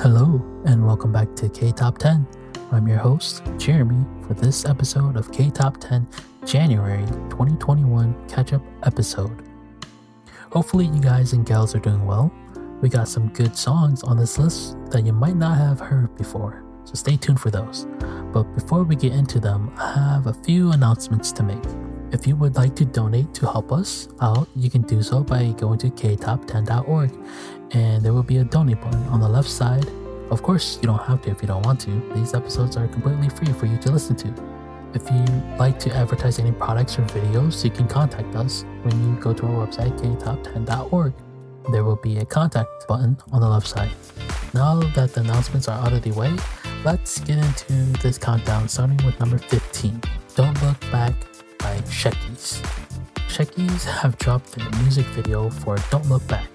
Hello, and welcome back to K Top 10. I'm your host, Jeremy, for this episode of K Top 10 January 2021 catch up episode. Hopefully, you guys and gals are doing well. We got some good songs on this list that you might not have heard before, so stay tuned for those. But before we get into them, I have a few announcements to make. If you would like to donate to help us out, you can do so by going to ktop10.org and there will be a donate button on the left side. Of course, you don't have to if you don't want to. These episodes are completely free for you to listen to. If you like to advertise any products or videos, you can contact us when you go to our website, ktop10.org. There will be a contact button on the left side. Now that the announcements are out of the way, let's get into this countdown starting with number 15. Don't Look Back by Sechs Kies. Shekis have dropped the music video for Don't Look Back.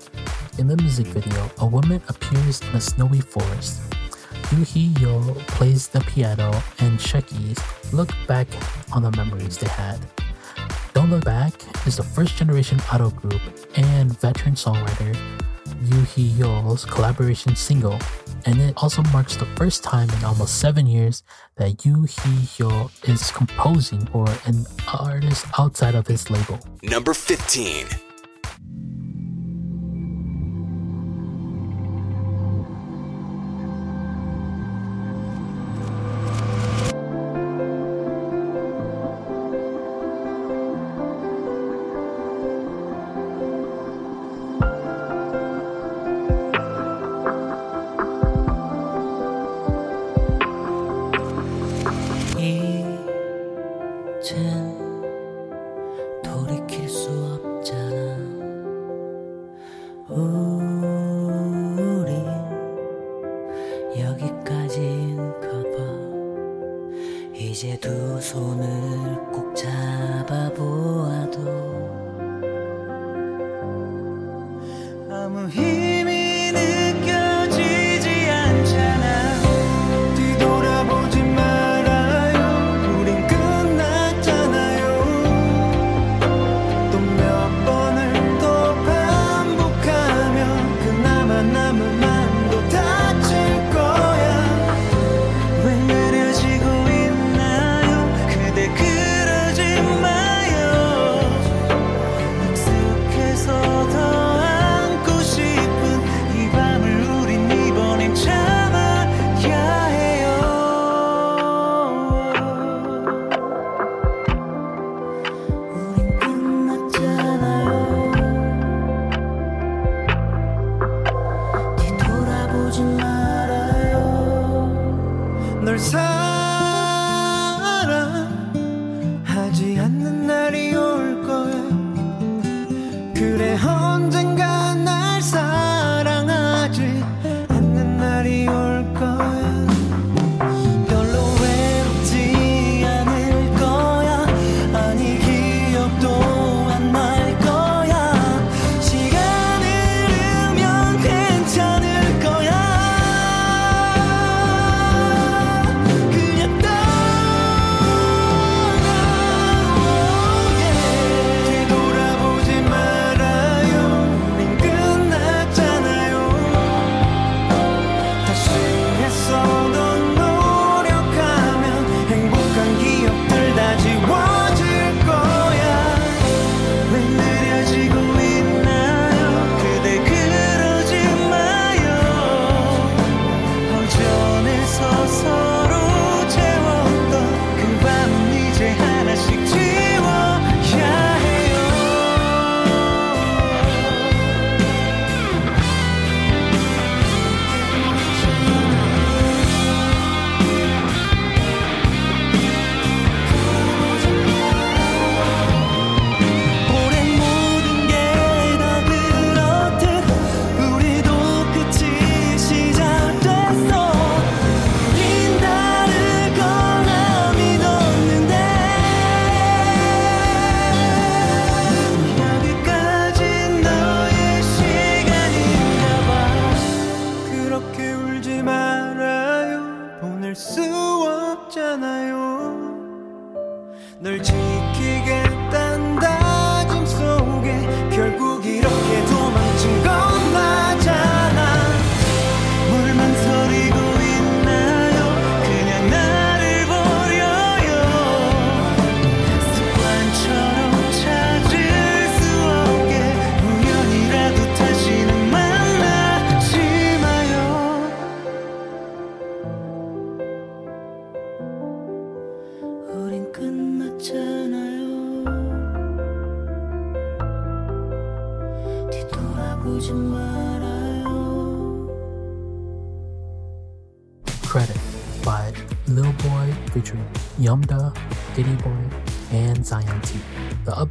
In the music video, a woman appears in a snowy forest. Hee Yeol plays the piano, and Sechs Kies look back on the memories they had. Don't Look Back is the first generation idol group and veteran songwriter Yoo Hee Yeol's collaboration single, and it also marks the first time in almost seven years that Yoo Hee is composing for an artist outside of his label. Number 15.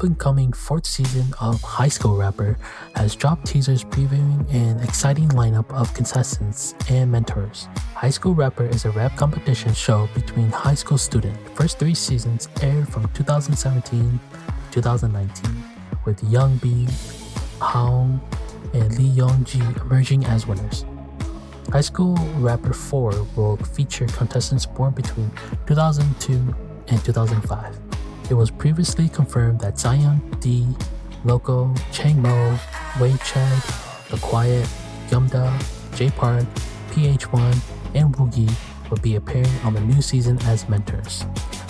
Up and coming fourth season of High School Rapper has dropped teasers previewing an exciting lineup of contestants and mentors. High School Rapper is a rap competition show between high school students. First three seasons aired from 2017 to 2019, with Young B, Haon, and Lee Young Ji emerging as winners. High School Rapper 4 will feature contestants born between 2002 and 2005. It was previously confirmed that Zion D, Loco, Chang Mo, Way Ched, The Quiett, Yumdda, J Park, PH1, and Woogie would be appearing on the new season as mentors.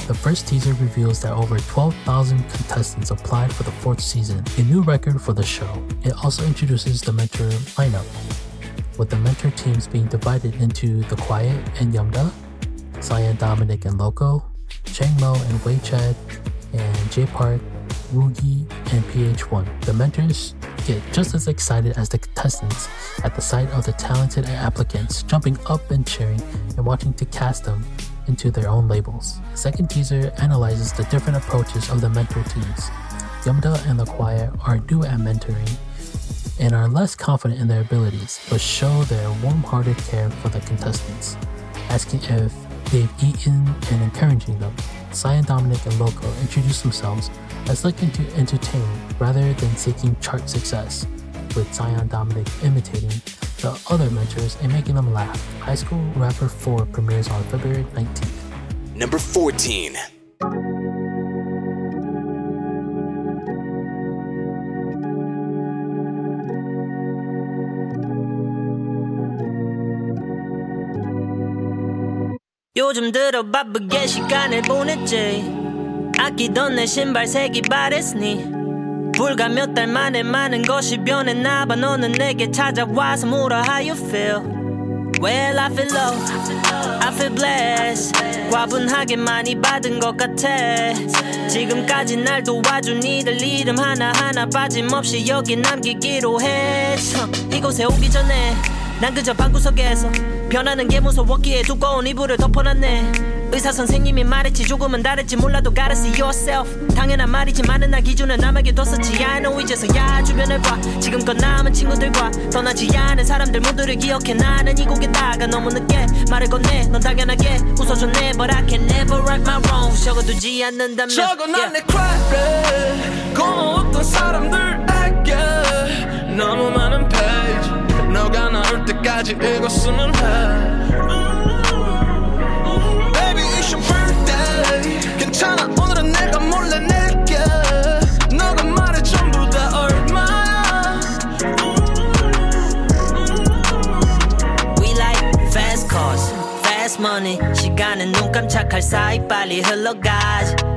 The first teaser reveals that over 12,000 contestants applied for the fourth season, a new record for the show. It also introduces the mentor lineup, with the mentor teams being divided into The Quiett and Yumdda, Zion Dominic and Loco, Chang Mo and Way Ched, and J Park, Woogie, and PH1. The mentors get just as excited as the contestants at the sight of the talented applicants jumping up and cheering and wanting to cast them into their own labels. The second teaser analyzes the different approaches of the mentor teams. Yumdda and The Quiett are new at mentoring and are less confident in their abilities, but show their warm hearted care for the contestants, asking if they've eaten and encouraging them. Zion Dominic and Loco introduce themselves as looking to entertain rather than seeking chart success, with Zion Dominic imitating the other mentors and making them laugh. High School Rapper 4 premieres on February 19th. Number 14. 요즘 들어 바쁘게 시간을 보냈지. 아끼던 내 신발 색이 바랬으니 불과 몇 달 만에 많은 것이 변했나 봐. 너는 내게 찾아와서 물어 how you feel? Well I feel low. I feel blessed. 과분하게 많이 받은 것 같아. 지금까지 날 도와준 이들 이름 하나하나 빠짐없이 여기 남기기로 했어. 이곳에 오기 전에 난 그저 방구석에서 변하는 게 무서웠기에 두꺼운 이불을 덮어놨네. 의사 선생님이 말했지 조금은 다를지 몰라도 gotta see yourself. 당연한 말이지만은 나 기준을 남에게 뒀었지. I know 이제서야 주변을 봐. 지금껏 남은 친구들과 떠나지 않은 사람들 모두를 기억해. 나는 이 곡에다가 너무 늦게 말을 건네. 넌 당연하게 웃어줬네. But I can never right my wrong. 적어두지 않는다면 적어놨네 credit. 고마웠던 사람들에게 너무 페이지 너가 나올 때까지 읽었으면 해 Baby it's your birthday 괜찮아 오늘은 내가 몰래 낼게 너가 말해 전부 다 얼마야 We like fast cars, fast money. 시간은 눈 깜짝할 사이 빨리 흘러가지.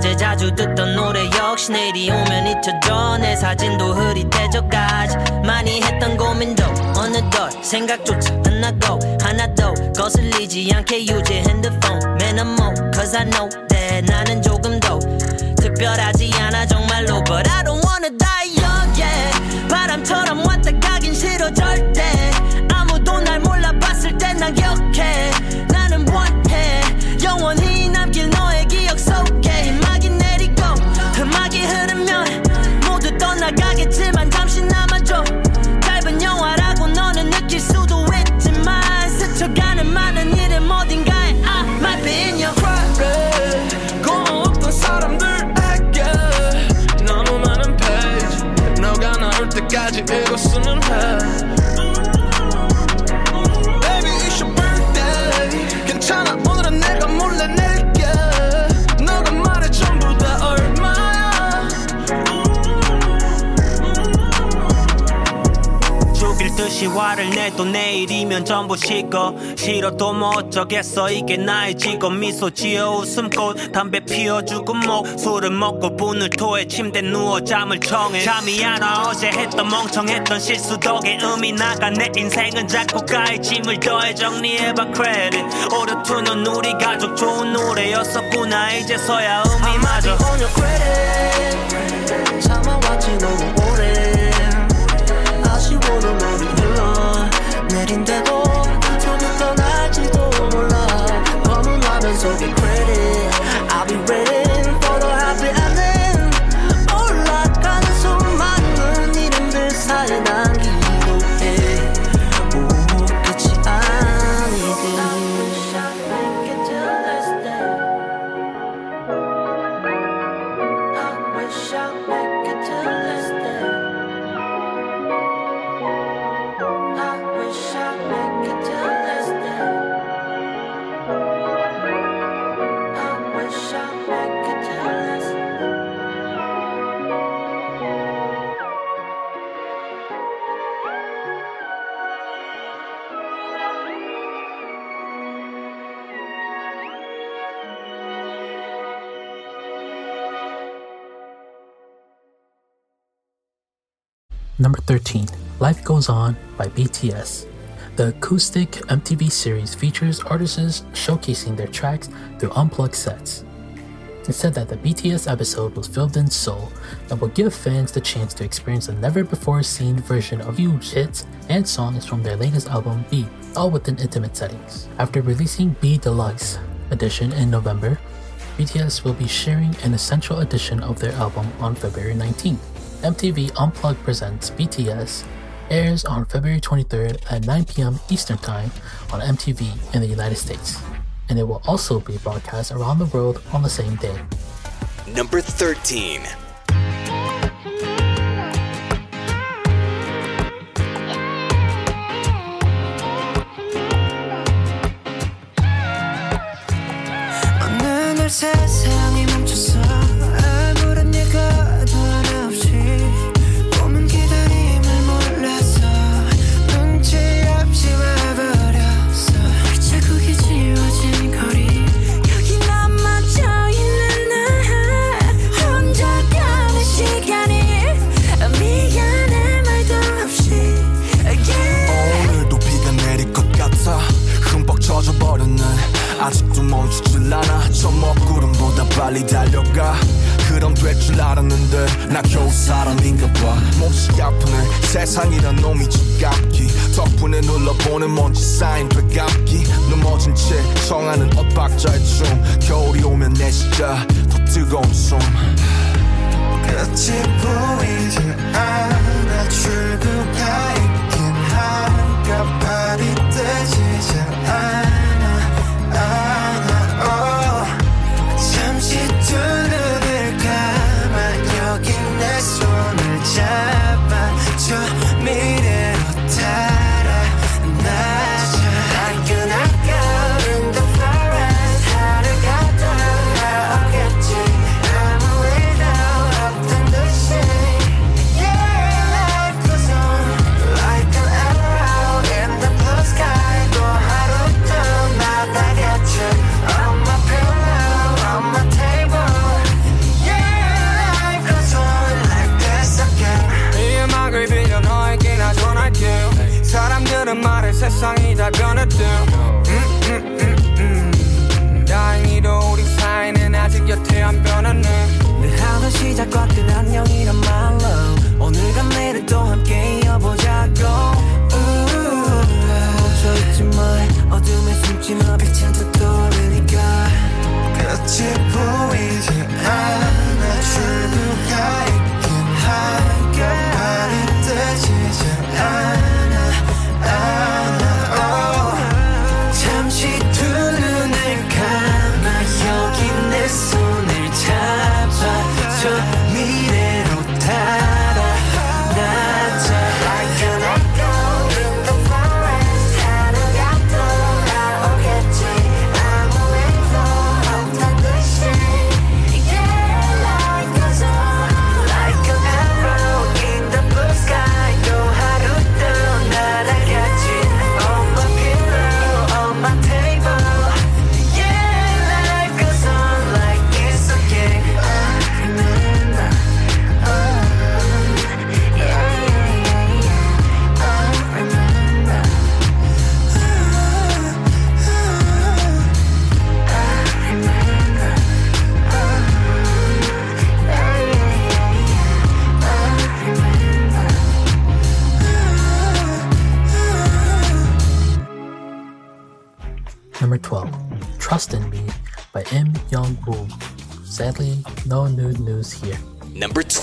어제 자주 듣던 노래 역시 내일이 오면 잊혀져. 내 사진도 흐릿해져가지. 많이 했던 고민도 어느덧 생각조차 안 나고 하나 더 거슬리지 않게 유지 핸드폰. 매너모 Cause I know that 나는 조금 더 특별하지 않아. 정말로 But I don't wanna die young. Yeah 바람처럼 왔다 가긴 싫어 절대 화를 내도 내일이면 전부 식어. 싫어도 뭐 어쩌겠어. 이게 나의 직업. 미소 지어 웃음꽃. 담배 피워주고 목 술을 먹고 분을 토해. 침대 누워 잠을 청해. 잠이 안 와. 어제 했던 멍청했던 실수 덕에 음이 나가. 내 인생은 작곡가의 짐을 더해. 정리해봐 크레딧 오르투는 우리 가족 좋은 노래였었구나. 이제서야 음이 맞아 Number 13, Life Goes On by BTS. The acoustic MTV series features artists showcasing their tracks through unplugged sets. It said that the BTS episode was filmed in Seoul and will give fans the chance to experience a never before seen version of huge hits and songs from their latest album BE, all within intimate settings. After releasing BE Deluxe Edition in November, BTS will be sharing an essential edition of their album on February 19th. MTV Unplugged Presents BTS airs on February 23rd at 9 p.m. Eastern Time on MTV in the United States, and it will also be broadcast around the world on the same day. Number 13.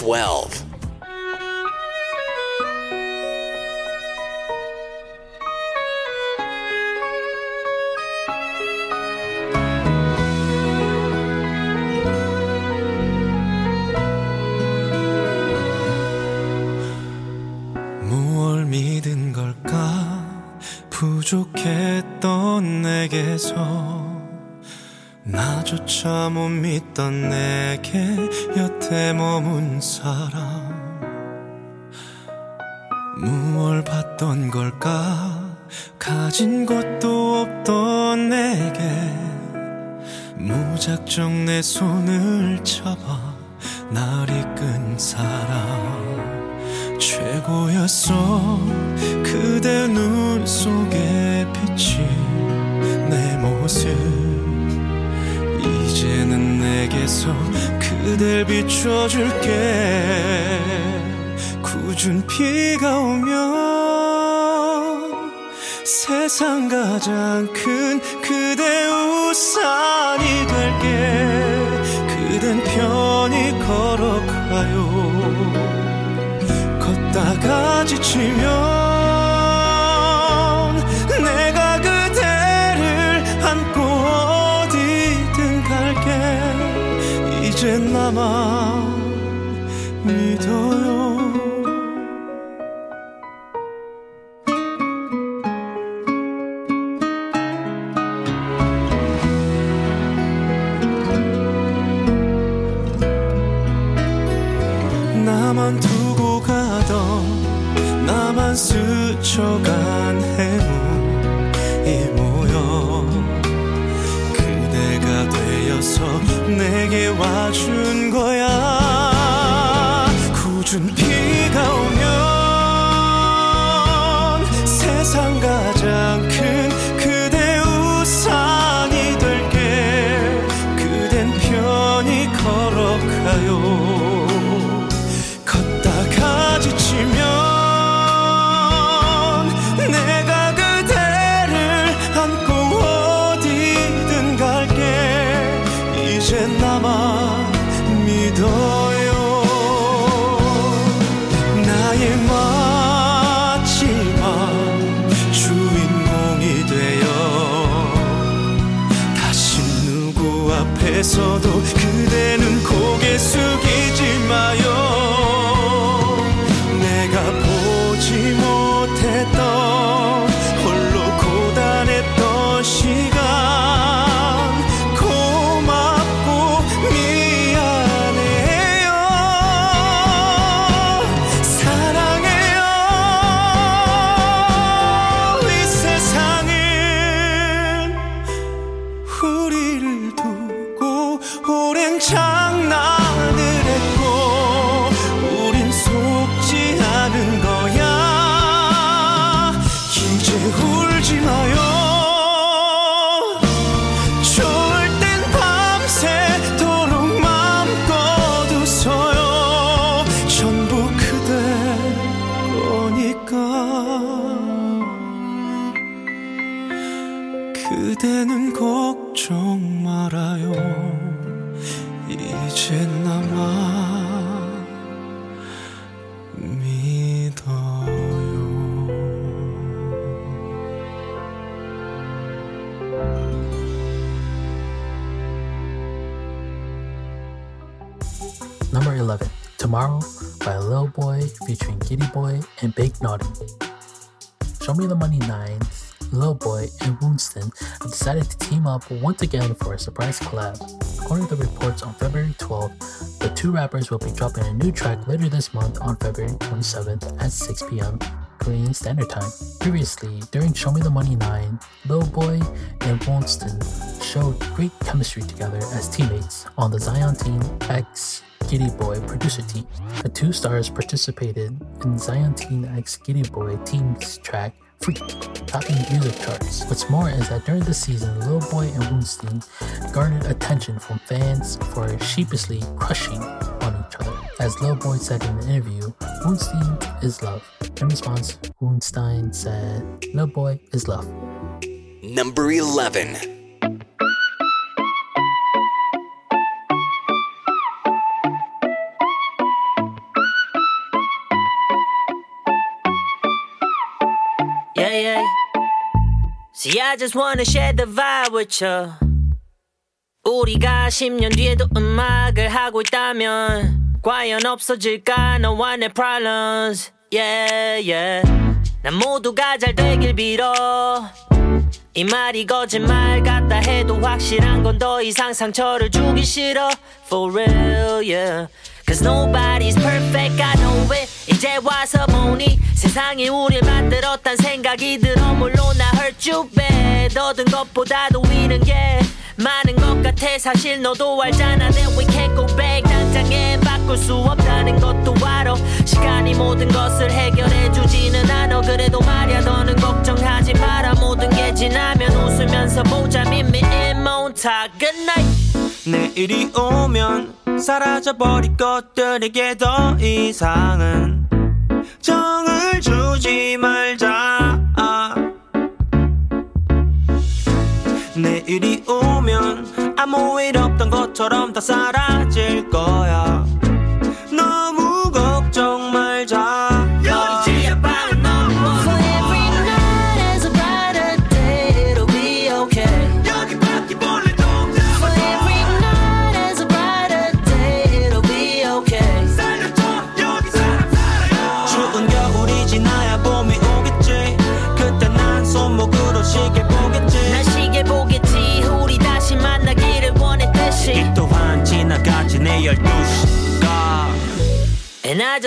12. 부족했던 내게서 나조차 못 믿던 내게 곁에 머문 사람. 나만 믿어요 Number 11, Tomorrow by Lil Boi featuring Giriboy and Big Naughty. Show Me the Money 9, Lil Boi and Wonstein have decided to team up once again for a surprise collab. According to reports on February 12th, the two rappers will be dropping a new track later this month on February 27th at 6 p.m. Korean Standard Time. Previously, during Show Me the Money 9, Lil Boi and Wonstein showed great chemistry together as teammates on the Zion Team X Giriboy producer team. The two stars participated in Zion.T X Giriboy team's track Freak, topping music charts. What's more is that during the season, Lil Boi and Wonstein garnered attention from fans for sheepishly crushing on each other. As Lil Boi said in the interview, Wonstein is love. In response, Wonstein said, Lil Boi is love. Number 11. See, I just wanna share the vibe with you. 우리가 10년 뒤에도 음악을 하고 있다면 과연 없어질까 너와 내 problems. Yeah, yeah. 난 모두가 잘 되길 빌어. 이 말이 거짓말 같다 해도 확실한 건 더 이상 상처를 주기 싫어. For real, yeah. Cause nobody's perfect, I know it. 이제 와서 보니 세상이 우릴 만들었단 생각이 들어. 물론 나 bad. 얻은 것보다도 잃은 게 많은 것 같아. 사실 너도 알잖아. That we can't go back. 난 당장에 바꿀 수 없다는 것도 알아 시간이 모든 것을 해결해 주지는 않아 그래도 말야 너는 걱정하지 마라 지나면 웃으면서 보자. 미미 인모타 Good 내일이 오면 사라져버릴 것들에게 더 이상은 정을 주지 말자. 내일이 오면 아무 일 없던 것처럼 다 사라질 거야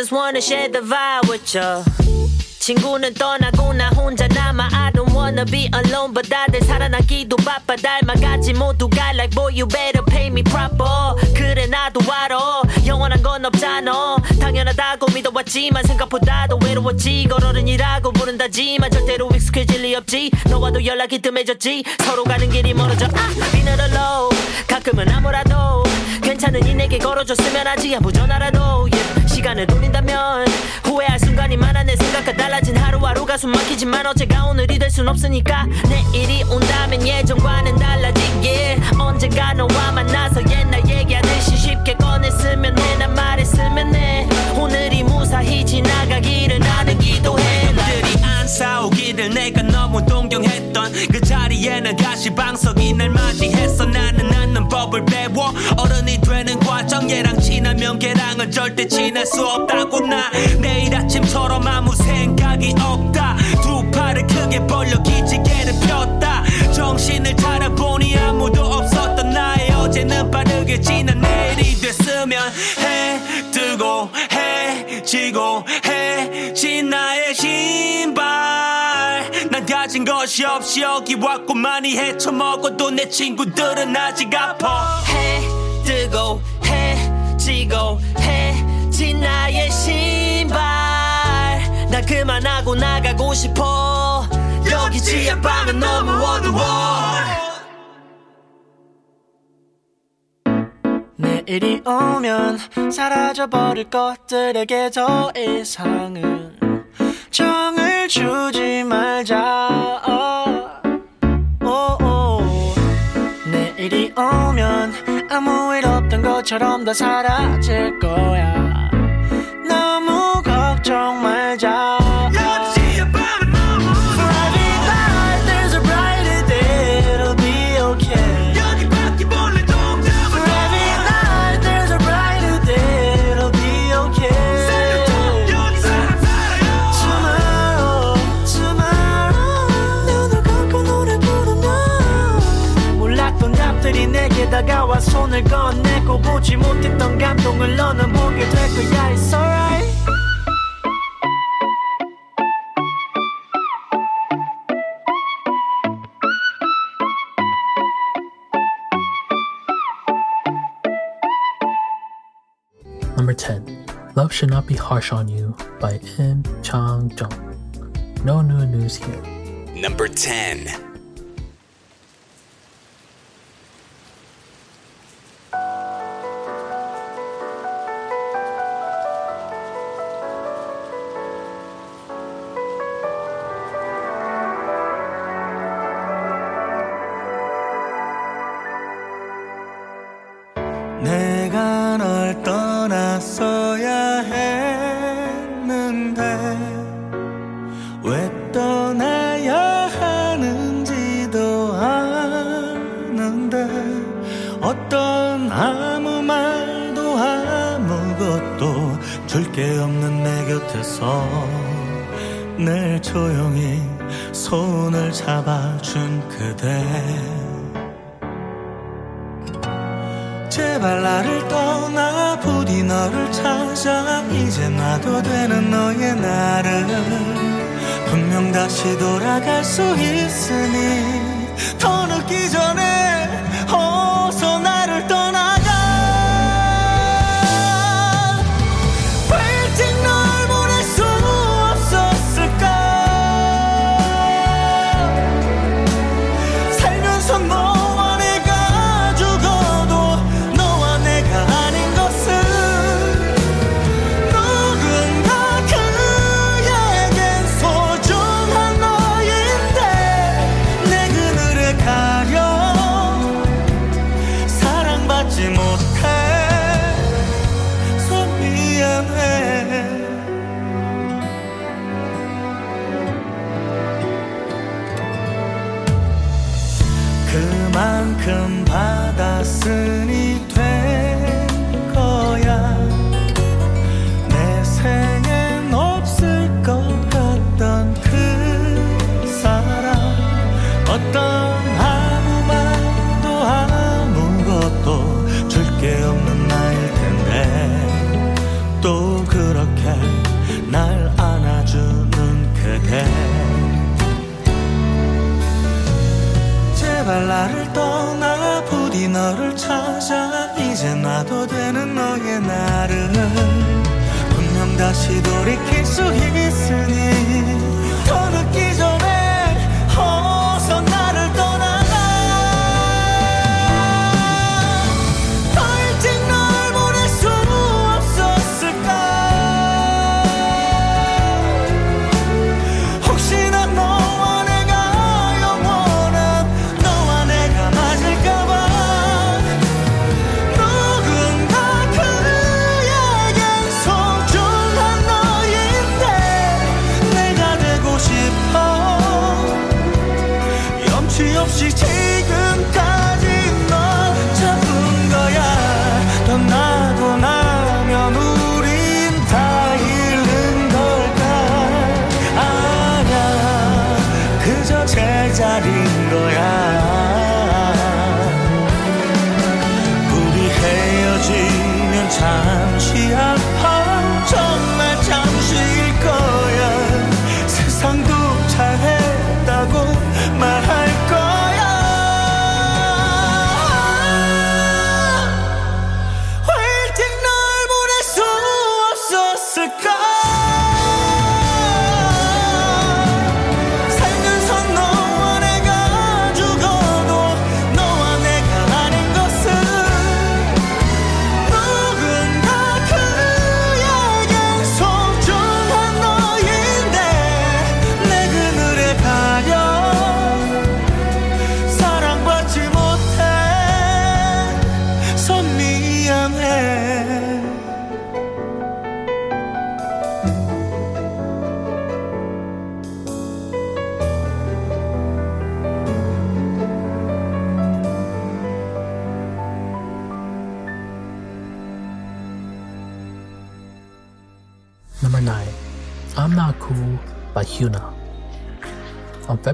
just wanna share the vibe with you 친구는 떠나고 나 혼자 남아 I don't wanna be alone but 다들 살아남기도 바빠. 닮아가지 모두가 like boy you better pay me proper. 그래 나도 알아. 영원한 건 없잖아. 당연하다고 믿어왔지만 생각보다도 외로웠지. 걸어른이라고 부른다지만 절대로 익숙해질 리 없지. 너와도 연락이 뜸해졌지. 서로 가는 길이 멀어져. 아 비는 alone. 가끔은 아무라도 괜찮으니 내게 걸어줬으면 하지 아무 전화라도 yeah. 시간을 돌린다면 후회할 순간이 많아 내 생각과 달라진 하루하루가 숨 막히지만 어제가 오늘이 될 순 없으니까 내일이 온다면 예전과는 달라지길 언젠가 너와 만나서 옛날 얘기하듯이 쉽게 꺼냈으면 해난 말했으면 해. 오늘이 무사히 지나가기를 나는 기도해. 남들이 안 싸우기를 내가 너무 동경 했던 그 자리에는 가시방석이 날 맞이했어. 나는 않는 법을 배워. 어른이 되는 과정 얘랑 친하면 걔랑은 절대 친할 수 없다고. 나 내일 아침처럼 아무 생각이 없다. 두 팔을 크게 벌려 기지개를 폈다. 정신을 차려보니 아무도 없었던 나의 어제는 빠르게 지난 내일이 됐으면 해 뜨고 해 지고 해난 가진 것이 없이 여기 왔고 많이 헤쳐먹어도 내 친구들은 아직 아파. 해 뜨고 해 지고 해진 나의 신발. 난 그만하고 나가고 싶어. 여기 지하방은 너무 어두워. 내일이 오면 사라져버릴 것들에게 더 이상은 정을 주지 말자. 오, 오. 내일이 오면 아무 일 없던 것처럼 다 사라질 거야. 너무 걱정 말자 손을 건네고 보지 못했던 감동을 너는 보게 될 거야 It's alright Number 10. Love Should Not Be Harsh on You by Im Chang Jung. No new news here. Number 10.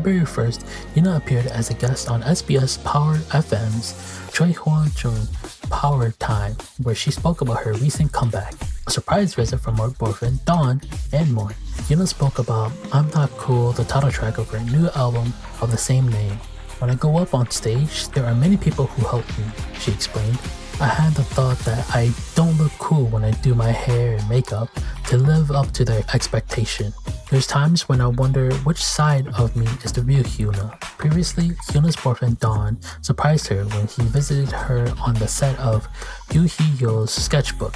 February 1st, HyunA appeared as a guest on SBS Power FM's Choi Hwa Jung Power Time, where she spoke about her recent comeback, a surprise visit from her boyfriend Dawn, and more. HyunA spoke about I'm Not Cool, the title track of her new album of the same name. When I go up on stage, there are many people who help me, she explained. I had the thought that I don't look cool when I do my hair and makeup to live up to their expectation. There's times when I wonder which side of me is the real Hyuna. Previously, Hyuna's boyfriend Dawn surprised her when he visited her on the set of Yoo Hee Yeol's sketchbook.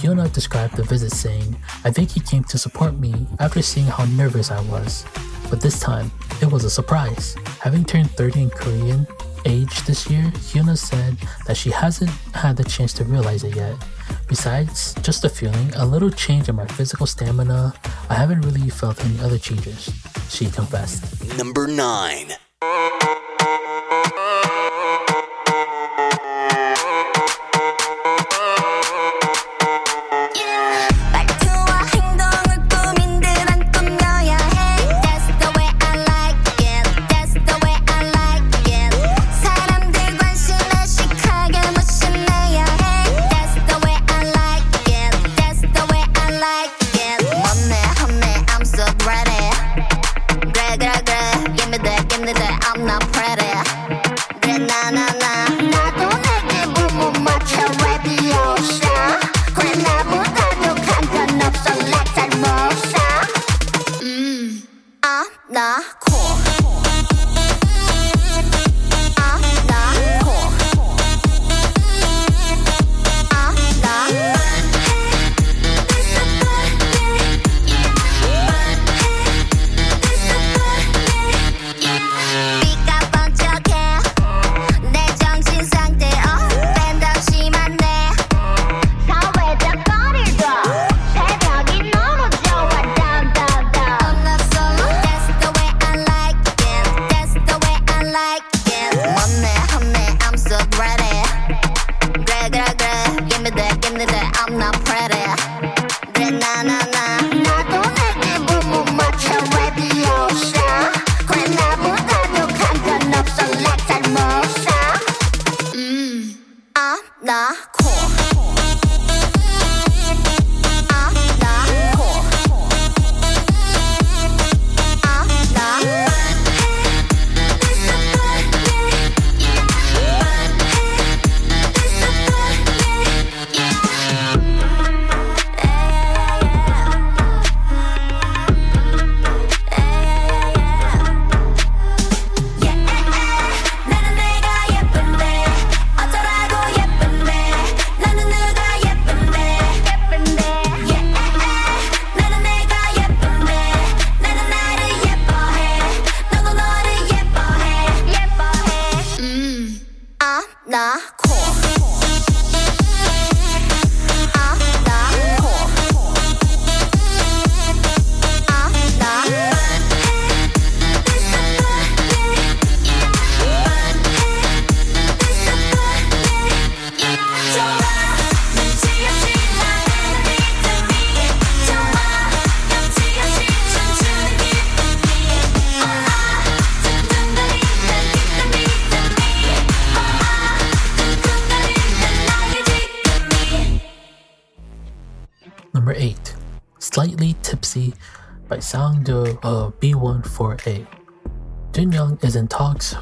Hyuna described the visit saying, I think he came to support me after seeing how nervous I was. But this time, it was a surprise. Having turned 30 in Korean, age this year, Hyuna said that she hasn't had the chance to realize it yet. Besides just the feeling, a little change in my physical stamina, I haven't really felt any other changes, she confessed. Number 9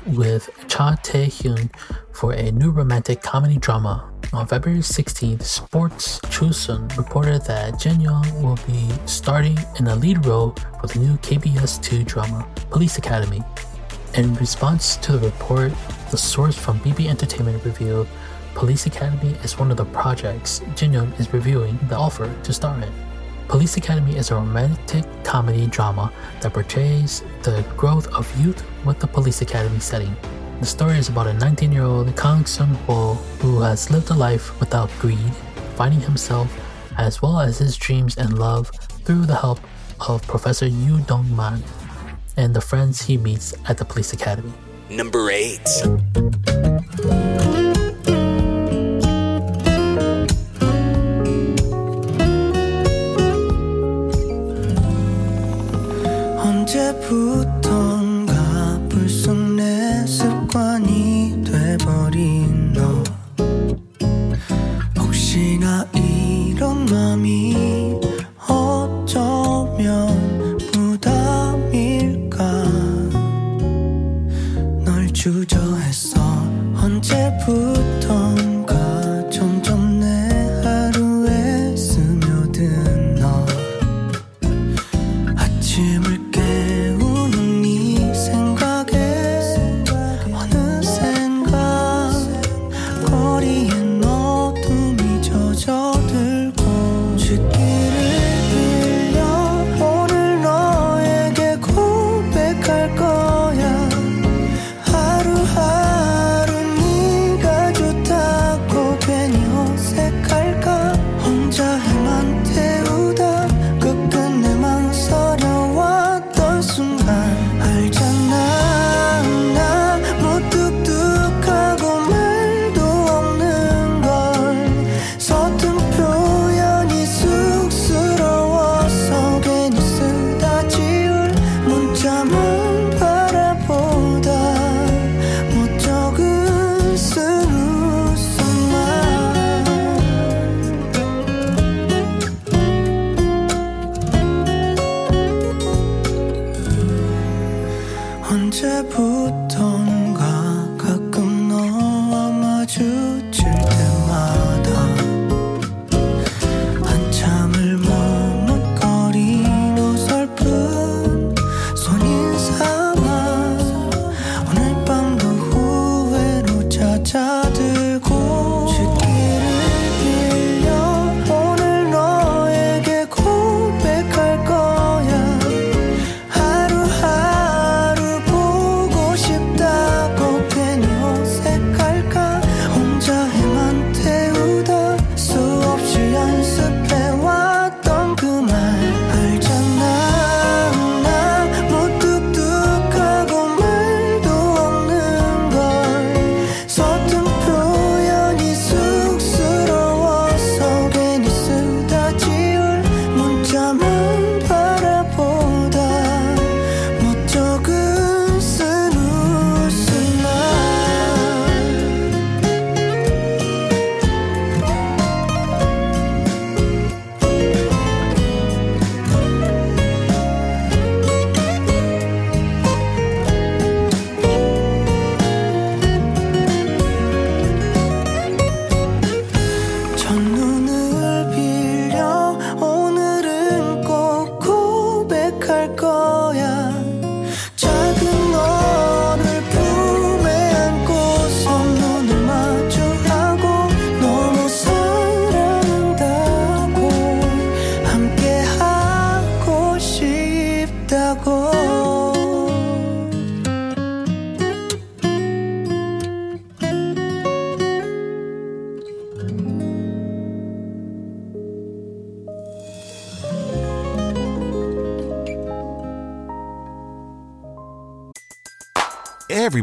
with Cha Tae Hyun for a new romantic comedy drama. On February 16th, Sports Chosun reported that Jin Young will be starting in a lead role for the new KBS 2 drama, Police Academy. In response to the report, the source from BH Entertainment revealed Police Academy is one of the projects Jin Young is reviewing the offer to star in. Police Academy is a romantic comedy drama that portrays the growth of youth with the police academy setting. The story is about a 19 year old Kang Sung Ho who has lived a life without greed, finding himself as well as his dreams and love through the help of Professor Yu Dong Man and the friends he meets at the police academy. Number 8. Oh.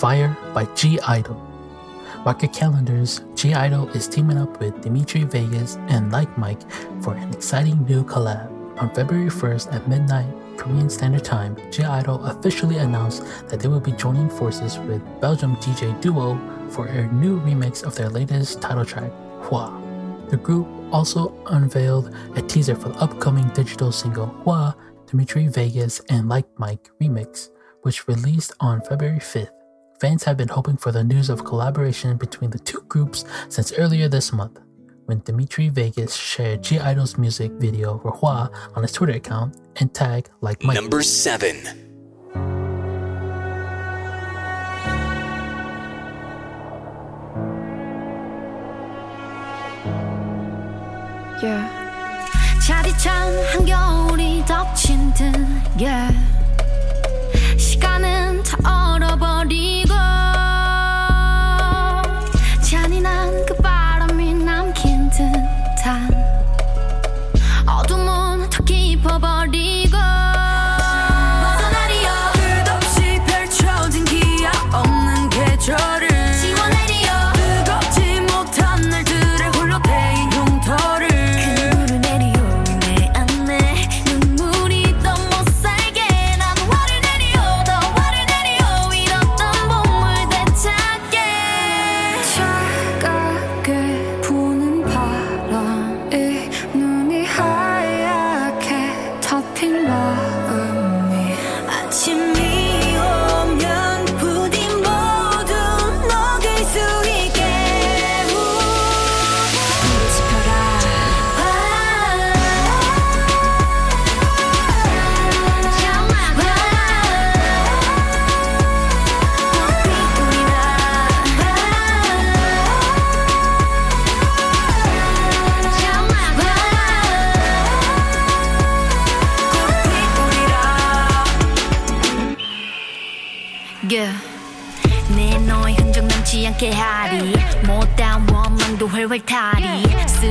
Fire by (G)I-DLE. Mark your calendars. (G)I-DLE is teaming up with Dimitri Vegas and Like Mike for an exciting new collab. On February 1st at midnight Korean Standard Time, (G)I-DLE officially announced that they will be joining forces with Belgium DJ Duo for a new remix of their latest title track, HWAA. The group also unveiled a teaser for the upcoming digital single HWAA, Dimitri Vegas and Like Mike remix, which released on February 5th. Fans have been hoping for the news of collaboration between the two groups since earlier this month, when Dimitri Vegas shared (G)I-DLE's music video for "HWAA" on his Twitter account and tagged Like Mike. Number 7. Yeah. 차디찬 한겨울이 덮친 듯 yeah. 시간은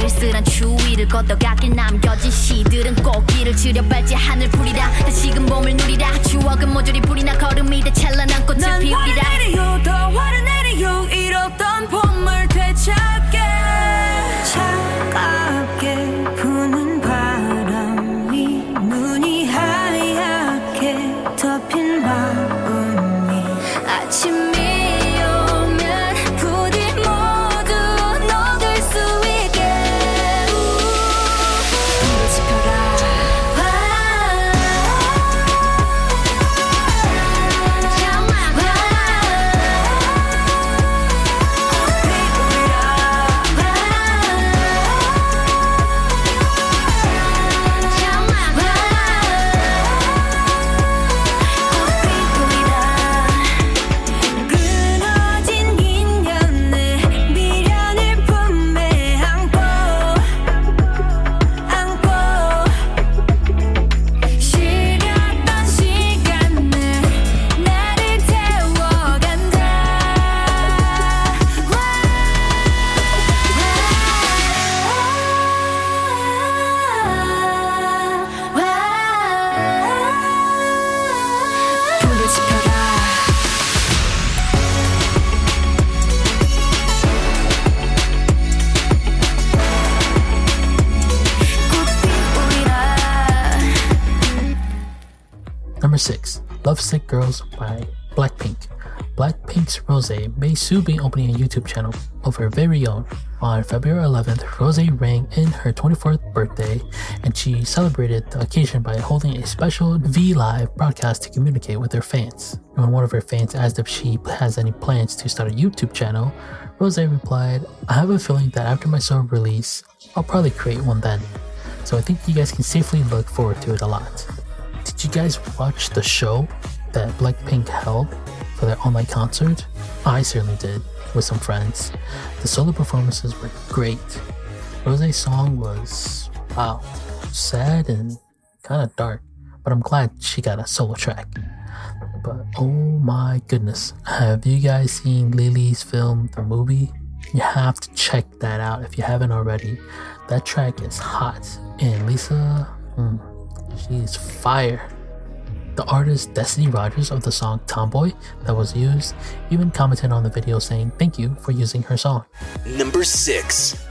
쓸쓸한 추위를 걷어가길 남겨진 시들은 꽃길을 지려밟지 하늘 풀이라. 다시금 봄을 누리라. 추억은 모조리 불이나 걸음이 돼 찬란한 꽃을 피우리라. 화를 내리요. 더 화를 내리요. 잃었던 봄을 되찾게 soon be opening a YouTube channel of her very own. On February 11th, Rose rang in her 24th birthday and she celebrated the occasion by holding a special V Live broadcast to communicate with her fans. When one of her fans asked if she has any plans to start a YouTube channel, Rose replied, I have a feeling that after my solo release, I'll probably create one then. So I think you guys can safely look forward to it a lot. Did you guys watch the show that Blackpink held for their online concert? I certainly did, with some friends. The solo performances were great. Rose's song was, wow, sad and kind of dark, but I'm glad she got a solo track. But oh my goodness, have you guys seen LILI's film, the movie? You have to check that out if you haven't already. That track is hot, and Lisa, mm, she is fire. The artist Destiny Rogers of the song Tomboy that was used even commented on the video saying thank you for using her song. Number 6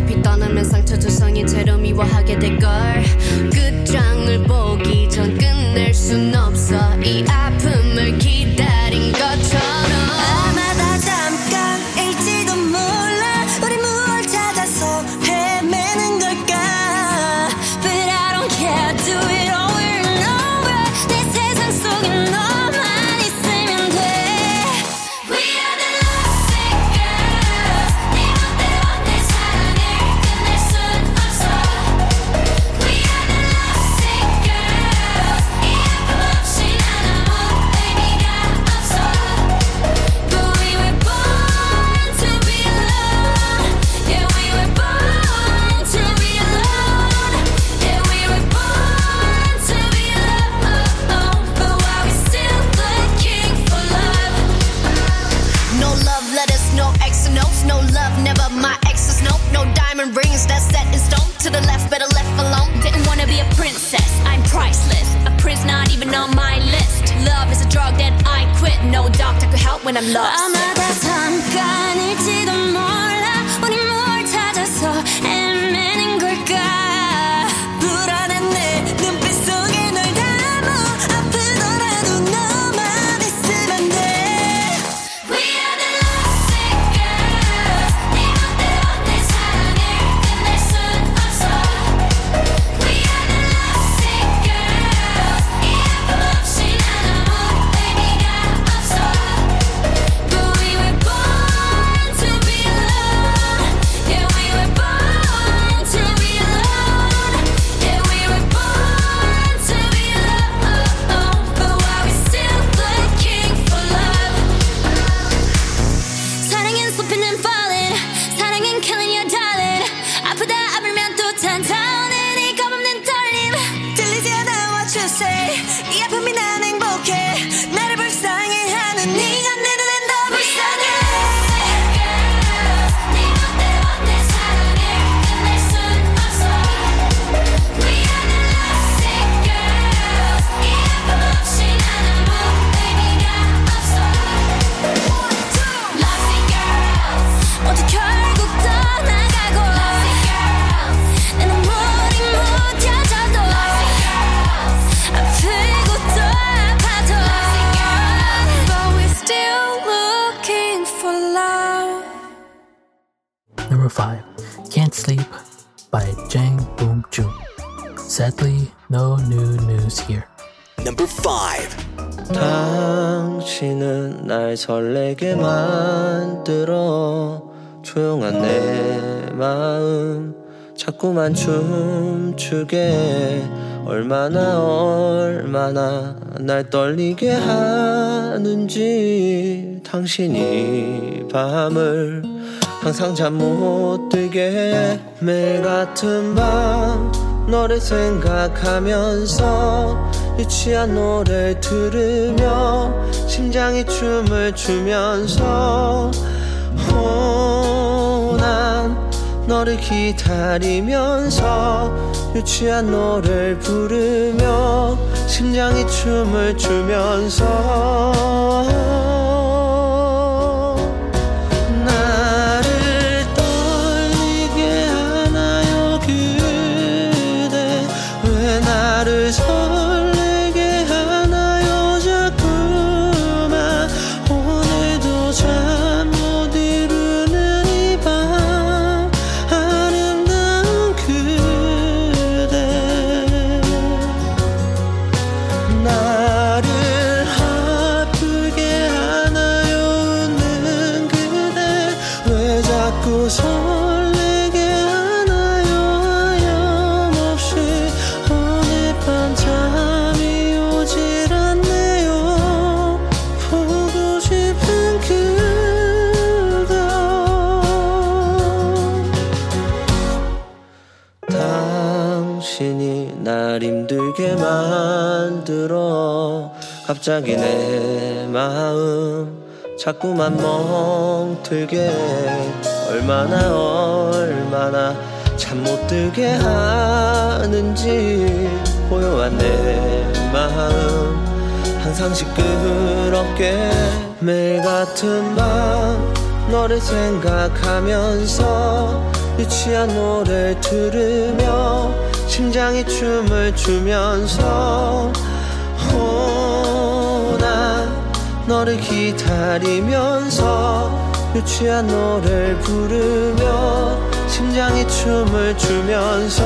어차피 떠나면 상처 조성이 채로 미워하게 될걸 끝장을 보기 전 끝낼 순 없어 이 앞. when I'm lost. I'm number 5 당신은 날 설레게 만들어 조용한 내 마음 자꾸만 춤추게 얼마나 얼마나 날 떨리게 하는지 당신이 밤을 항상 잠 못 들게 해 매일 같은 밤 너를 생각하면서 유치한 노래 들으며 심장이 춤을 추면서 호난 너를 기다리면서 유치한 노래를 부르며 심장이 춤을 추면서 잠들게 만들어. 갑자기 내 마음 자꾸만 멍들게. 얼마나 얼마나 잠 못 들게 하는지 고요한 내 마음. 항상 시끄럽게 매일 같은 밤 너를 생각하면서 유치한 노래 들으며 심장이 춤을 추면서 오나 너를 기다리면서 유치한 노래를 부르며 심장이 춤을 추면서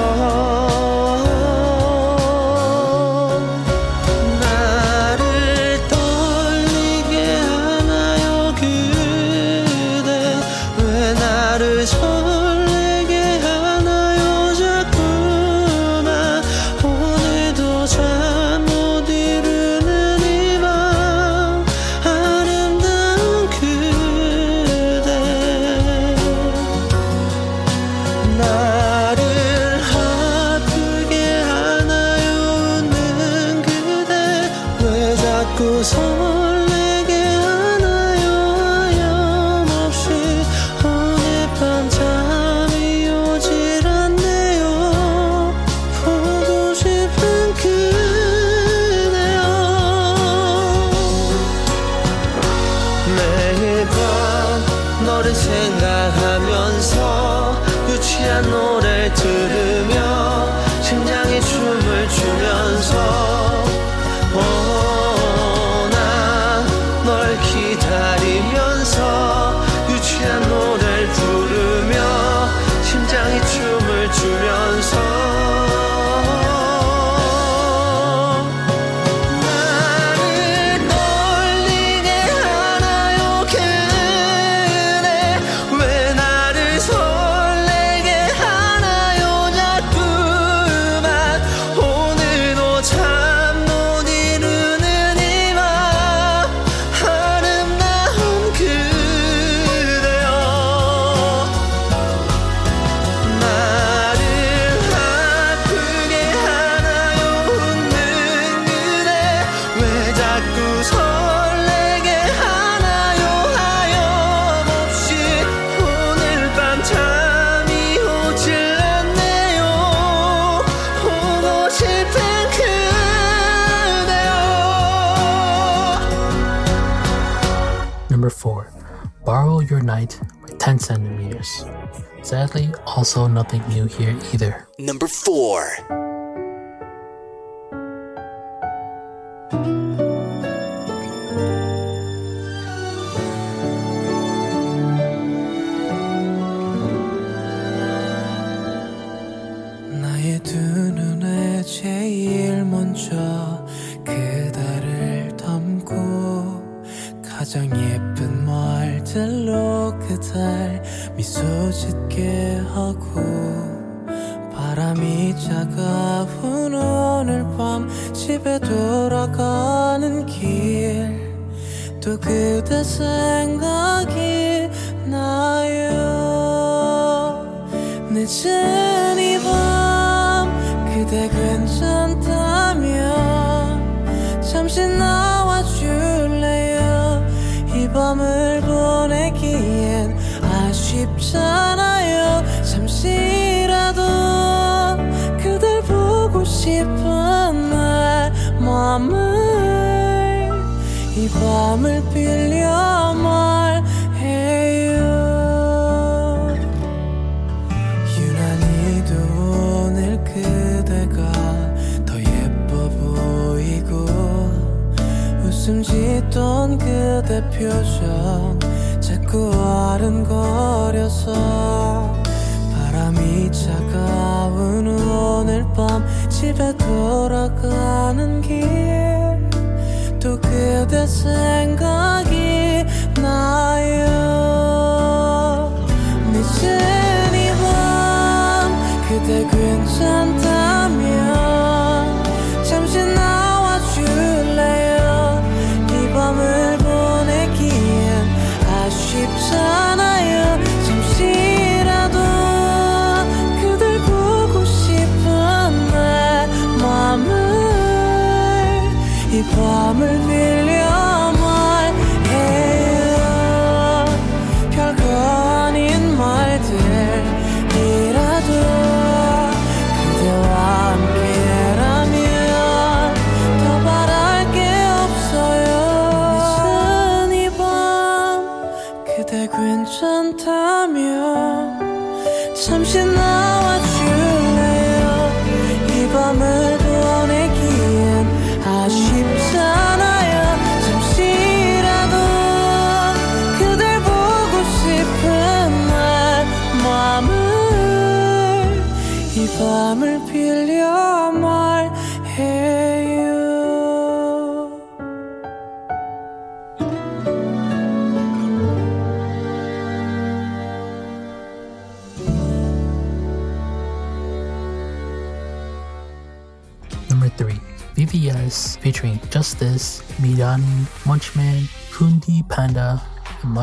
Sadly, also nothing new here either. Number 4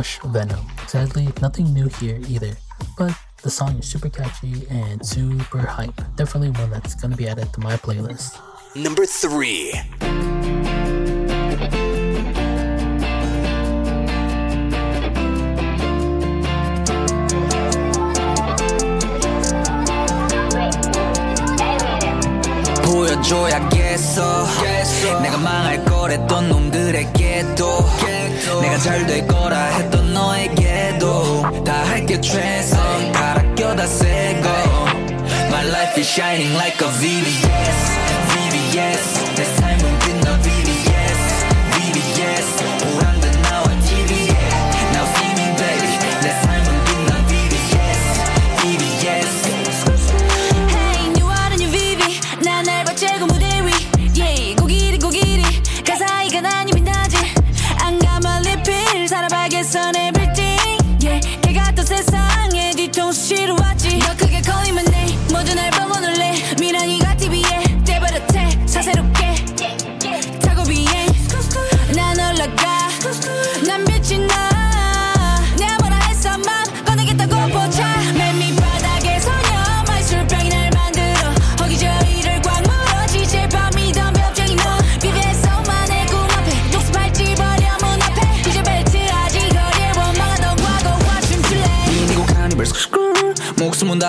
Mush Venom. Sadly, nothing new here either, but the song is super catchy and super hype. Definitely one that's gonna be added to my playlist. Number 3. 보여줘야겠어 내가 망할 거랬던 놈들에게도 내가 잘 될 거라 했던 너에게도 다 할게 최선 갈아 껴다 새거 My life is shining like a VVS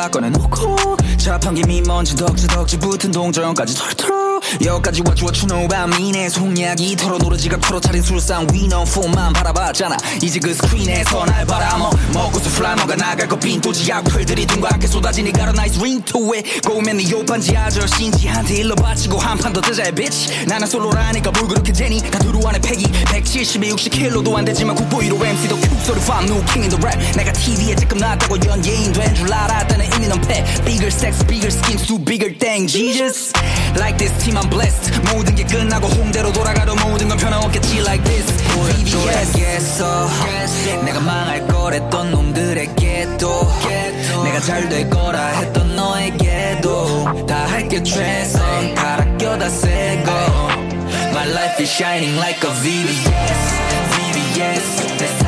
다 꺼내놓고. 자판기 미먼지 덕지 덕지 붙은 동전까지 털털 여기까지 you what you know about me. 내 속약이 털어놓은 지갑 털어 차린 술상. We know 폰만 바라봤잖아. 이제 그 스크린에서 날 바라먹 먹고서 플라머가 나갈 거 빈도지 악플들이 등과 함께 쏟아지니 got a nice 꼬우면 네 요반지 아저씨인지한테 일러 바치고 한 판 더 뜨자 bitch. 나는 솔로라니까 뭘 그렇게 재니? 다 두루안에 패기. 170에 60킬로도 안 되지만 국보 1호 MC도 큐소리 farm new king in the rap. 내가 TV에 지금 나왔다고 연예인 된 줄 알았다는 이미 넌 패. Bigger sex bigger schemes do bigger thing Jesus. Like this team I'm blessed. 모든 게 끝나고 홍대로 돌아가도 모든 건 변함없겠지 like this. 보여줘야겠어. 내가 망할 거랬던 놈들에게도 내가 잘 될 거라 했던 너에게도 다 할게 최선. 갈아 껴다 새거. My life is shining like a VVS VVS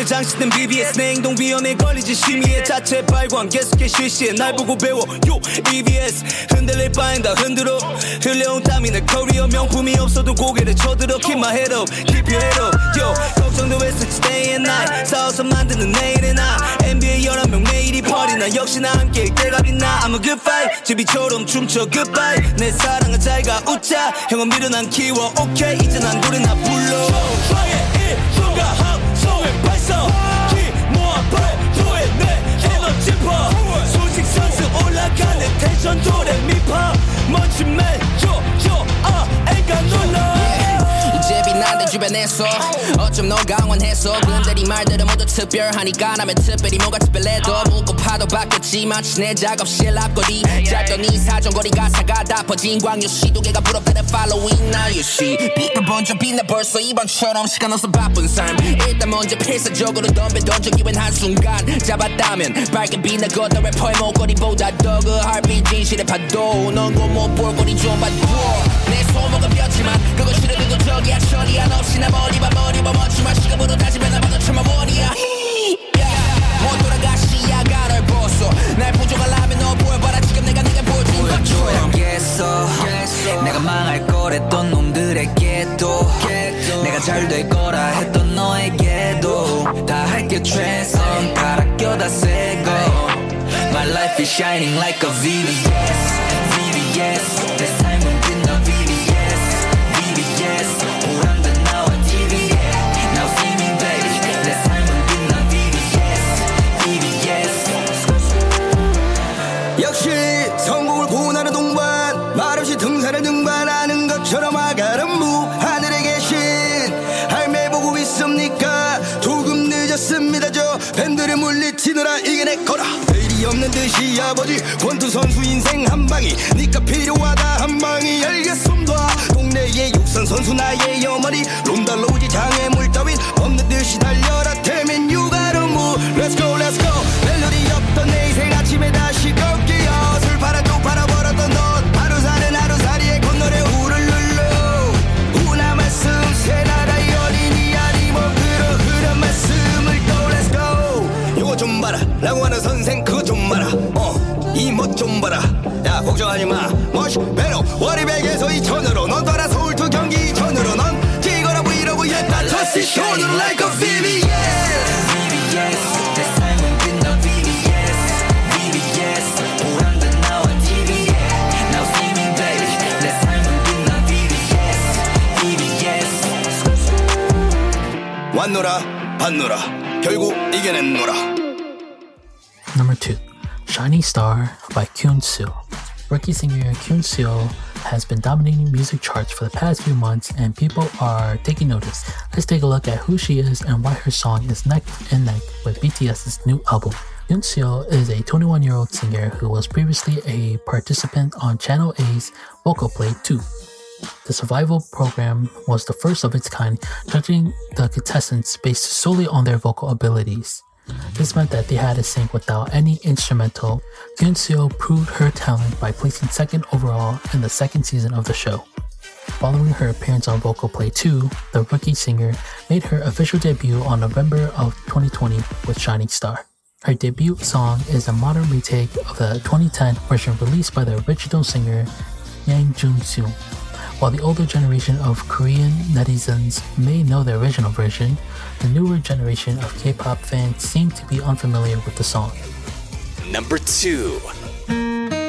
복근에 장식된 BBS 내 행동 비연에 걸리지 심의에. 자체 발광 계속해 실시해. 날 보고 배워. 요 EBS 흔들릴 바엔 다 흔들어. 흘려온 땀이 내 커리어. 명품이 없어도 고개를 쳐들어 Keep my head up. Keep your head up. Yo 걱정도 왜 쓰지 day and night. 싸워서 만드는 내일의 나. NBA 11명 매일이 party 나. 역시나 함께 대가리 나. I'm a good fight 제비처럼 춤춰 goodbye. 내 사랑은 잘가 웃자. 형은 미련한 키워. 오케이 이제 난 노래 나 불러. 일종과 함성을 발사 기 모아 발도에 내 에너지 파 수직 선수 올라가는 텐션 도레미파. 멋진 맨요요 아 애가 놀라 주변에서 어쩜 너 강원해서 네 말들은 모두 특별하니까 남의 특별히 뭔가 특별해도 묻고 파도 바뀌었지만 내 작업실 앞거리 이 사정거리 가사가 다 퍼진 광유 시도개가 부럽다는 now you see. 빛을 번져 빛나 벌써 이번처럼 시간 없어 바쁜 삶. 일단 먼저 필사적으로 덤벼 던져 기분 한순간 잡았다면 밝게 빛나거든 래퍼의 목걸이보다 더그 heartbeat 진실의 파도. 넌고못 볼거리 좀 봐줘. 내 소목은 뼈지만 그거 싫어도 저기야 처리한 없이 나 머리봐 머리봐 멋지마. 시간으로 따지면 나봐도 참아 원이야. 못 돌아가 시야가를 벗어. 날 부족하려면 너 보여봐라. 지금 내가 내가 보여준 보여줘야겠어 내가 망할 거랬던 놈들에게도 내가 잘 될 거라 했던 너에게도 다 할게 최선. 갈아 껴 다 새거. My life is shining like a VVS VVS 팬들을 물리치느라 이겨내 거라 내일이 없는 듯이 아버지 권투 선수 인생 한 방이. 니까 필요하다 한 방이 알겠습니다. 동네의 육선 선수 나의 어머니. 론달로우지 장애물 따윈. 없는 듯이 달려라 태 임마. 멋이 배로 월이백에서 이천으로 넌 따라 서울 투 경기 이천으로 넌 뛰거나 브이로그 옛날 터시 쇼는 like a VBS VBS 왔노라 반노라. 결국 이겨낸노라. Number 2 Shining Star by Kyun Soo. Rookie singer Kyun Seo has been dominating music charts for the past few months and people are taking notice. Let's take a look at who she is and why her song is neck and neck with BTS's new album. Kyun Seo is a 21 year old singer who was previously a participant on Channel A's Vocal Play 2. The survival program was the first of its kind, judging the contestants based solely on their vocal abilities. This meant that they had to sing without any instrumental. Kyun Seo proved her talent by placing second overall in the second season of the show. Following her appearance on Vocal Play 2, the rookie singer made her official debut on November of 2020 with Shining Star. Her debut song is a modern retake of the 2010 version released by the original singer Yang Jun-soo. While the older generation of Korean netizens may know the original version, the newer generation of K pop fans seem to be unfamiliar with the song. Number 2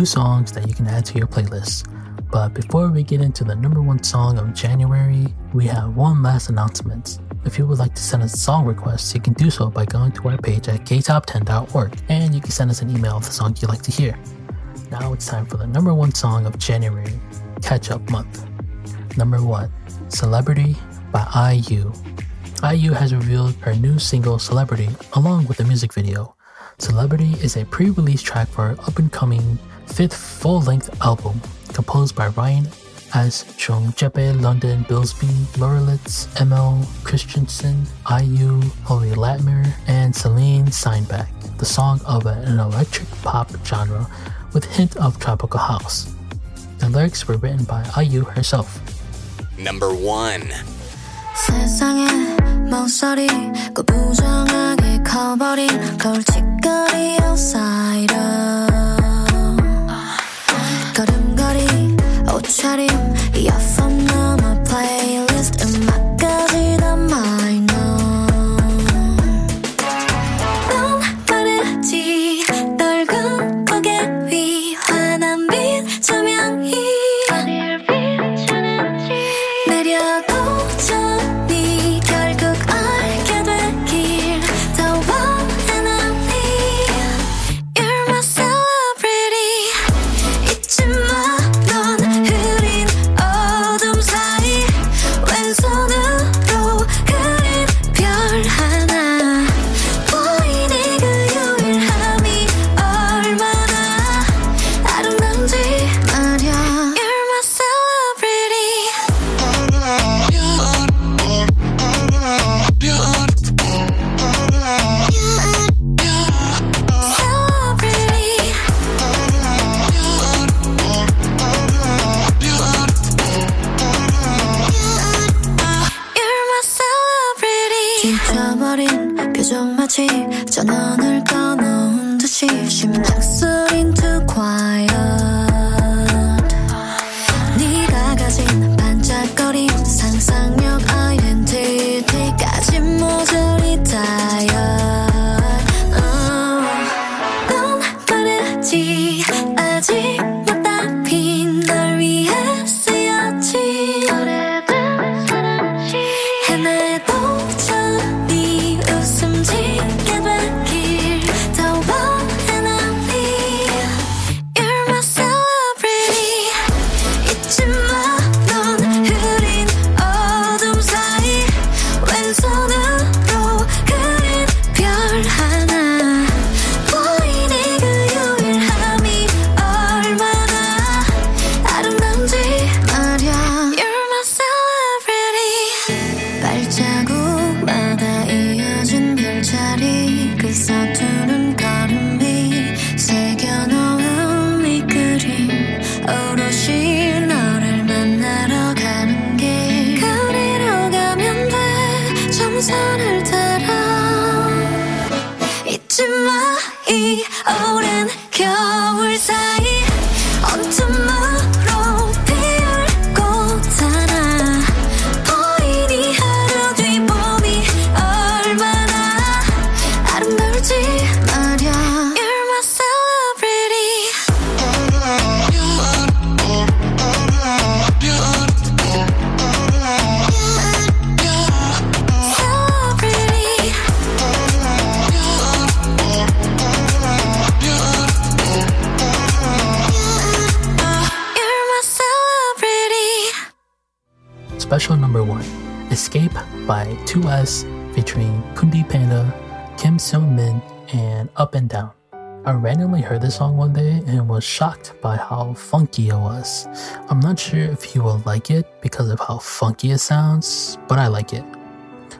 new songs that you can add to your playlist. But before we get into the number one song of January, we have one last announcement. If you would like to send us song requests, you can do so by going to our page at ktop10.org and you can send us an email of the song you'd like to hear. Now it's time for the number one song of January, Catch Up Month. Number one, Celebrity by IU. IU has revealed her new single Celebrity along with the music video. Celebrity is a pre release track for up and coming fifth full length album, composed by Ryan as Chongjepe, London, Bilsby, Laurelitz, ML, Christiansen, IU, Holly Latimer, and Celine Steinbeck, the song of an electric pop genre with hint of tropical house. The lyrics were written by IU herself. Number 1 세상에 모서리 그 부정하게 커버린 outsider Shutting in. You're from my playlist. This song one day and was shocked by how funky it was. I'm not sure if you will like it because of how funky it sounds, but I like it.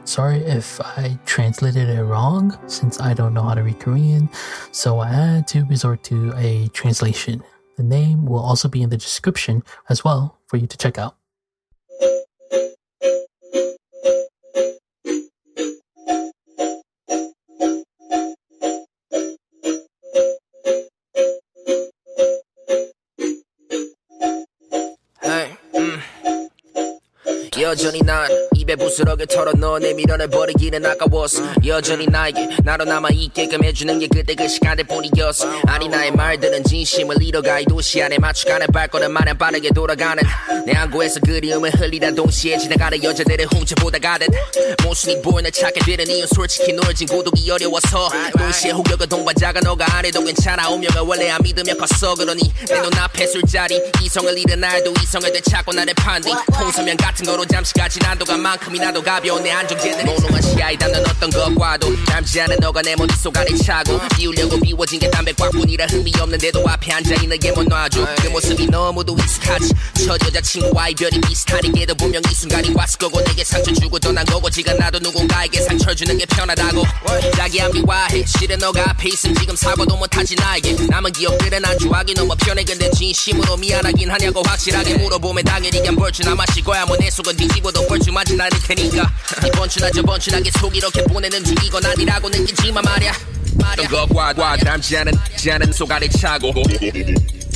Sorry if I translated it wrong since I don't know how to read Korean, so I had to resort to a translation. The name will also be in the description as well for you to check out. Johnny 9. 입에 부스러기 털어넣어 내 미련을 버리기는 아까웠어 여전히 나에게 나로 남아있게끔 해주는 게 그때 그 시간들 뿐이었어. 아니 나의 말들은 진심을 잃어가 이 도시 안에 맞춰가는 발걸음 마냥 빠르게 돌아가는 내 안구에서 그리움을 흘리다 동시에 지나가는 여자들을 훔쳐보다가는 모순이 보이는 찾게 되는 이유. 솔직히 놀진 고독이 어려워서 동시에 혹여가 동반자가 너가 안 해도 괜찮아. 운명을 원래 안 믿으며 컸어. 그러니 내 눈앞에 술자리 이성을 잃은 날도 이성을 되찾고 나를 판뒤 홍서면 같은 거로 잠시까지. 난도가 만큼이나도 가벼운 내 안정제들. 몽롱한 시야에 닿는 어떤 것과도 닮지 않은 너가 내 머릿속 안에 차고 비우려고 비워진 게 담배꽉뿐이라 의미 없는데도 앞에 앉아있는 내게 못 놔줘. 그 모습이 너무도 익숙하지. 첫 여자친구와의 별이 비슷하니게도 분명 이 순간이 왔을 거고 내게 상처 주고 떠난 거고 지금 나도 누군가에게 상처 주는 게 편하다고. 자기야 미화해. 실은 너가 앞에 있음 지금 사고도 못하지 나에게. 남은 기억들은 안주하기 너무 편해. 근데 진심으로 미안하긴 하냐고 확실하게 물어보면 당연히 그냥 벌주나 마실 거야. 뭐내 속은 뒤집어도 벌주 맞진 않을 테니까. 이번 주나 저번 주나게 속 이렇게 보내는 중이건 아니라고 느끼지만 말야 어떤 것과 과 닮지 않은 지 않은 속 안에 차고.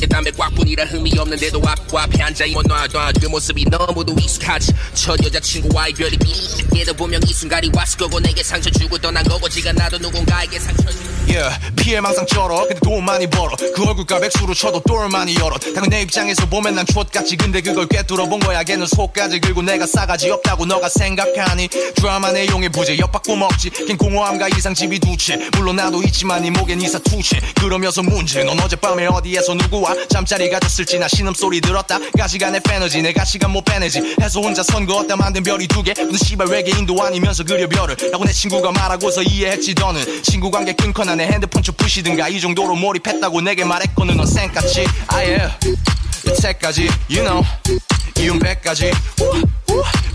내 담배 꽉뿐이라 의미 없는데도 앞과 앞에 앉아있고 놔둬. 그 모습이 너무도 익숙하지. 첫 여자친구와의 별이 비슷해도 분명 이 순간이 왔을 거고 내게 상처 주고 떠난 거고 지금 나도 누군가에게 상처 주고 yeah, 피해 망상 쩔어. 근데 돈 많이 벌어. 그 얼굴과 백수로 쳐도 똘 많이 열어. 당연 내 입장에서 보면 난 촌같지 근데 그걸 꿰뚫어 본 거야. 걔는 속까지 긁고 내가 싸가지 없다고 너가 생각하니. 드라마 내용에 부재 엿받고 먹지. 걘 공허함과 이상 집이 두채. 물론 나도 있지만 네 목엔 이사 투채 그러면서 문제 넌 어젯밤에 어디에서 누구와 잠자리 가졌을지. 나 신음소리 들었다. 가시간의 패너지 내가 시간 못 빼내지. 해서 혼자 선거었다 만든 별이 두개. 무슨 씨발 외계인도 아니면서 그려 별을. 라고 내 친구가 말하고서 이해했지 너는. 친구 관계 끊거나 내 핸드폰 좀 부시든가. 이 정도로 몰입했다고 내게 말했거든 넌 쌩같이. 아예. 여태까지 you know 이윤 백까지.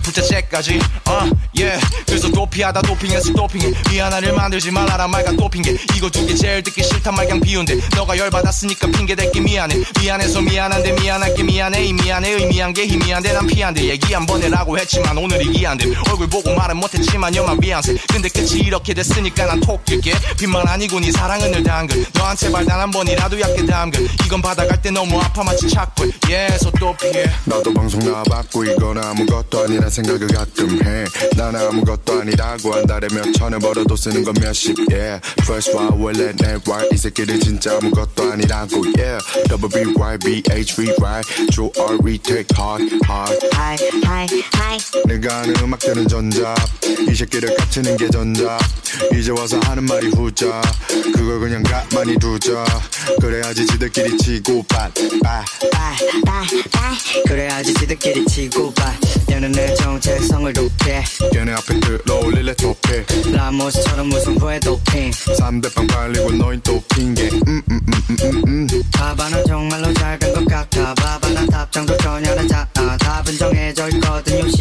부채째까지. uh, yeah 그래서 도피하다 도핑해서 도핑해. 미안한 일 만들지 말아라. 말과 도핑게 이거 두 개 제일 듣기 싫단 말 그냥 비운데 너가 열받았으니까 핑계 댈게 미안해. 미안해서 미안한데 미안할게 미안해. 이 미안해. 의미한 게 희미한데 난 피한데 얘기 한 번 해라고 했지만 오늘이 기한데 얼굴 보고 말은 못했지만 여만 미안세 근데 끝이 이렇게 됐으니까 난 톡질게. 빚만 아니고 네 사랑은 늘 당근 너한테 발단 한 번이라도 얕게 담근 이건 받아갈 때 너무 아파 마치 착불. 예서 또 피해. 나도 방송 나와봤고 이건 아무것도 아니라 생각을 가끔 해 난 아무것도 아니라고 한 달에 몇 천을 벌어도 쓰는 건 몇십 yeah. First why 원래 내와이 새끼들 진짜 아무것도 아니라고 yeah. Double B Y B H V Y 조 R E take hard hard Hi, hi, hi. 내가 하는 음악들은 전자 이 새끼를 깝치는 게 전자 이제 와서 하는 말이 후자. 그걸 그냥 가만히 두자. 그래야지 지들끼리 치고 빠빠 그래야지 지들끼리 치고 봐 얘는 내 정체성을 높여 얘네 앞에 들어올릴래 토피 라모스처럼 무슨 후회 도핑. 3대빵 발리고 너희 또 핑계. 음, 음음음음음. 봐봐 넌 정말로 잘된것 같아. 난 답장도 전혀 하지 않아 답은 정해져 있거든 요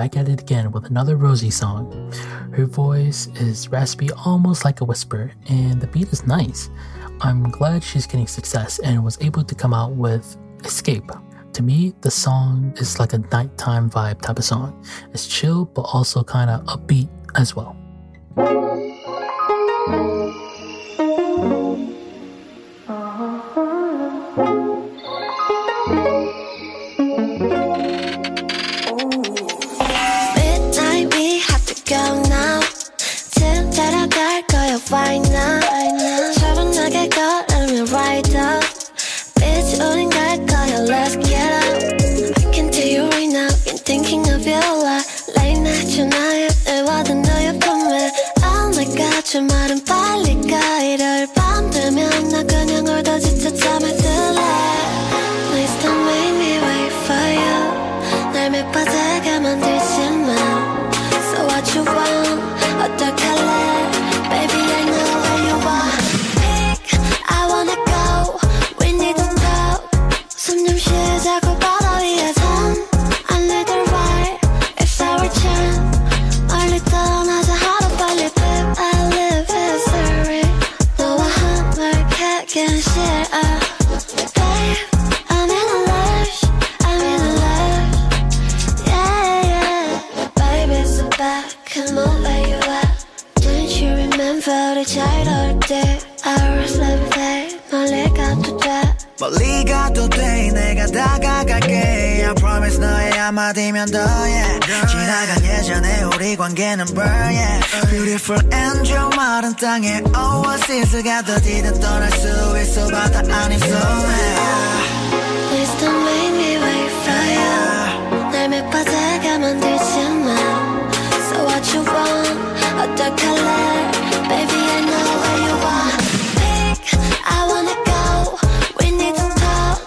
Back at it again with another Rosie song. Her voice is raspy, almost like a whisper, and the beat is nice. I'm glad she's getting success and was able to come out with Escape. To me, the song is like a nighttime vibe type of song. It's chill, but also kind of upbeat as well. войне know where you are Don't you remember 우리 차이 넣을 때 I was levitate 멀리 가도 돼 멀리 가도 돼 내가 다가갈게 I promise 너의 한마디면 더해 지나간 예전에 우리 관계는 burn yeah Beautiful angel 마른 땅에 oasis가 더디든 떠날 수 있어 바다 아닌 소매 Please don't make me wait for you 날 맵바다가 만들지 마 So what you want 어떡할래 Baby I know where you are Pick I wanna go We need to talk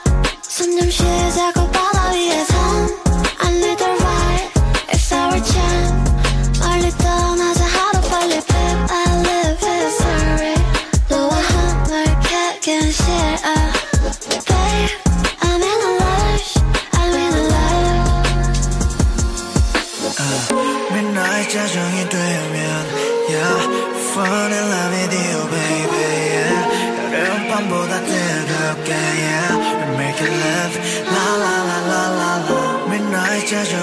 손 좀 쉬자고 바 treasure